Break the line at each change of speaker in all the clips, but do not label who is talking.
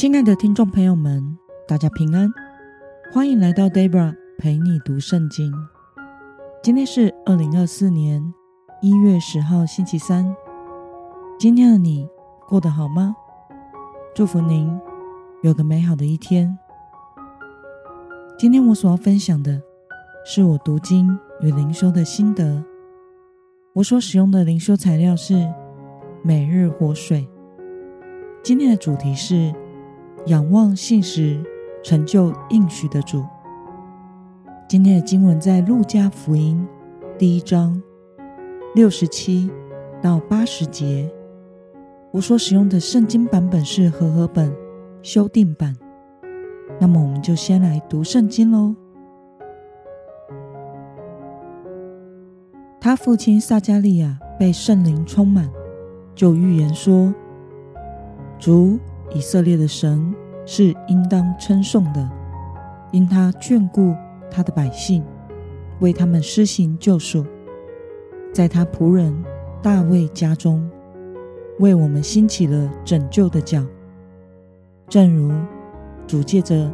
亲爱的听众朋友们，大家平安，欢迎来到 Debra 陪你读圣经。今天是二零二四年一月十号，星期三。今天的你过得好吗？祝福您有个美好的一天。今天我所要分享的是我读经与灵修的心得。我所使用的灵修材料是每日活水。今天的主题是仰望信实成就应许的主。今天的经文在路加福音第一章六十七到八十节。我所使用的圣经版本是和合本修订版。那么，我们就先来读圣经喽。他父亲撒迦利亚被圣灵充满，就预言说。主以色列的神是应当称颂的，因他眷顾他的百姓，为他们施行救赎，在他仆人大卫家中，为我们兴起了拯救的角。正如主借着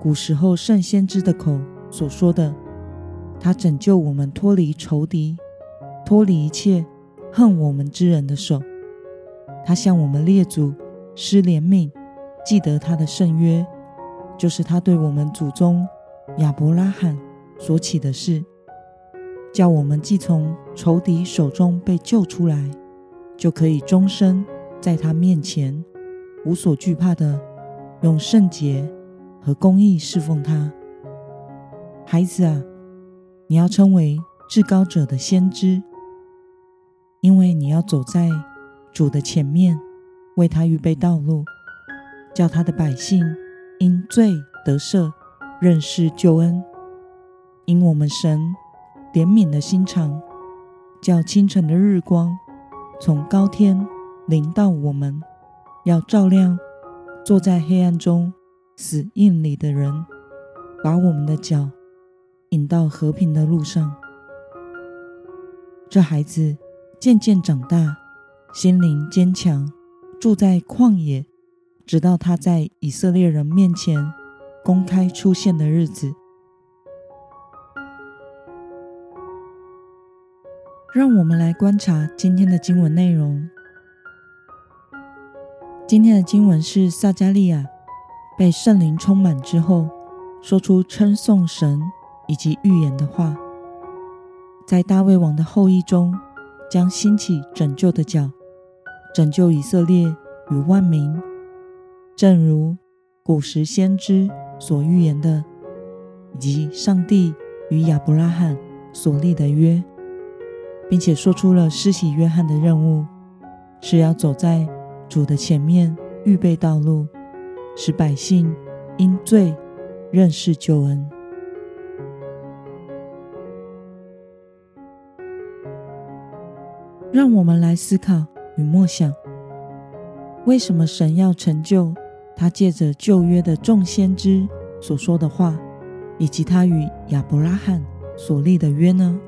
古时候圣先知的口所说的，他拯救我们脱离仇敌，脱离一切恨我们之人的手。他向我们列祖。施怜悯，记得他的圣约，就是他对我们祖宗亚伯拉罕所起的誓，叫我们既从仇敌手中被救出来，就可以终身在他面前无所惧怕的用圣洁和公义侍奉他。孩子啊，你要称为至高者的先知，因为你要走在主的前面。为他预备道路，叫他的百姓因罪得赦，认识救恩。因我们神怜悯的心肠，叫清晨的日光从高天临到我们，要照亮坐在黑暗中死荫里的人，把我们的脚引到和平的路上。这孩子渐渐长大，心灵坚强。住在旷野，直到他在以色列人面前公开出现的日子。让我们来观察今天的经文内容。今天的经文是撒迦利亚被圣灵充满之后，说出称颂神以及预言的话，在大卫王的后裔中将兴起拯救的角。拯救以色列与万民，正如古时先知所预言的，以及上帝与亚伯拉罕所立的约，并且说出了施洗约翰的任务，是要走在主的前面，预备道路，使百姓因罪认识救恩。让我们来思考。与默想，为什么神要成就他借着旧约的众先知所说的话，以及他与亚伯拉罕所立的约呢？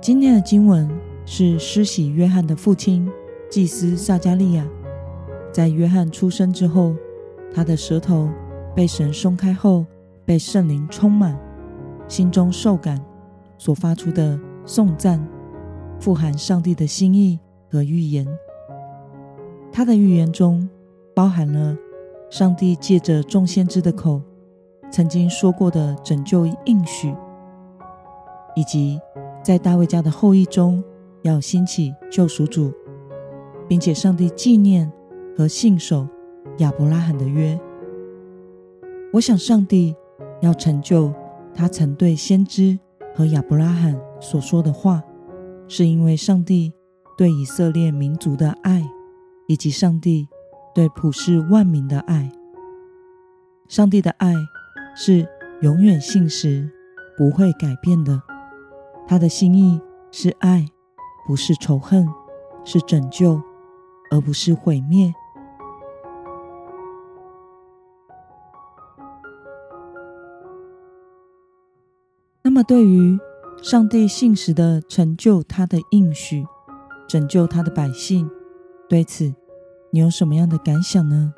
今天的经文是施洗约翰的父亲祭司撒迦利亚，在约翰出生之后，他的舌头被神松开后，被圣灵充满，心中受感所发出的。颂赞，富含上帝的心意和预言。他的预言中包含了上帝借着众先知的口曾经说过的拯救应许，以及在大卫家的后裔中要兴起救赎主，并且上帝纪念和信守亚伯拉罕的约。我想，上帝要成就他曾对先知和亚伯拉罕所说的话，是因为上帝对以色列民族的爱，以及上帝对普世万民的爱。上帝的爱是永远信实、不会改变的。他的心意是爱，不是仇恨，是拯救，而不是毁灭。那么，对于上帝信实的成就他的应许，拯救他的百姓，对此，你有什么样的感想呢？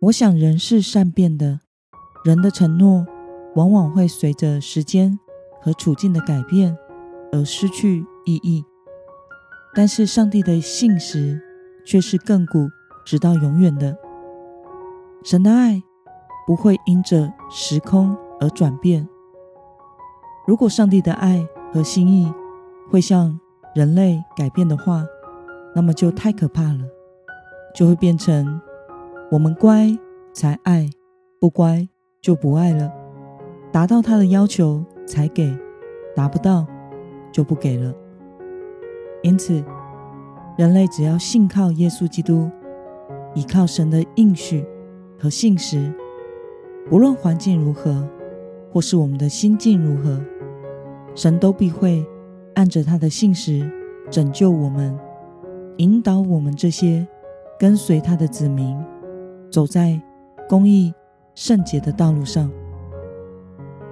我想人是善变的，人的承诺往往会随着时间和处境的改变而失去意义，但是上帝的信实却是亘古直到永远的。神的爱不会因着时空而转变。如果上帝的爱和心意会像人类改变的话，那么就太可怕了，就会变成。我们乖才爱，不乖就不爱了。达到他的要求才给，达不到就不给了。因此，人类只要信靠耶稣基督，依靠神的应许和信实，不论环境如何，或是我们的心境如何，神都必会按着他的信实拯救我们，引导我们这些跟随他的子民。走在公义圣洁的道路上，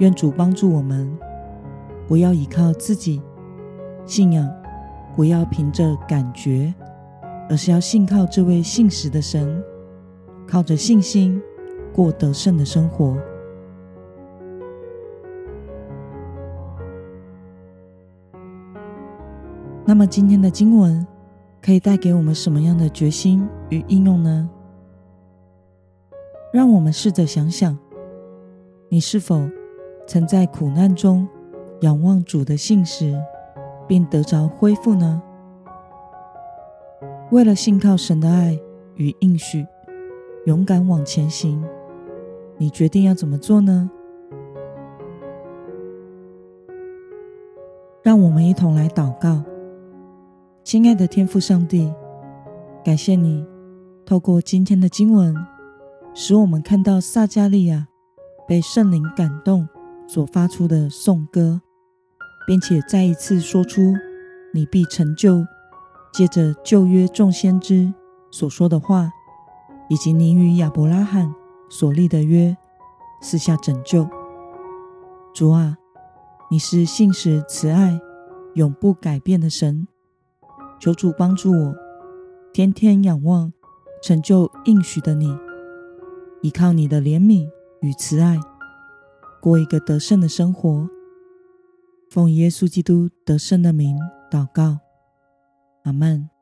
愿主帮助我们，不要依靠自己信仰，不要凭着感觉，而是要信靠这位信实的神，靠着信心过得胜的生活。那么，今天的经文可以带给我们什么样的决心与应用呢？让我们试着想想，你是否曾在苦难中仰望主的信实，并得着恢复呢？为了信靠神的爱与应许，勇敢往前行，你决定要怎么做呢？让我们一同来祷告。亲爱的天父上帝，感谢你透过今天的经文。使我们看到撒迦利亚被圣灵感动所发出的颂歌，并且再一次说出“你必成就”，借着旧约众先知所说的话，以及你与亚伯拉罕所立的约，四下拯救。主啊，你是信实慈爱、永不改变的神，求主帮助我，天天仰望成就应许的你。依靠你的怜悯与慈爱，过一个得胜的生活。奉耶稣基督得胜的名祷告，阿门。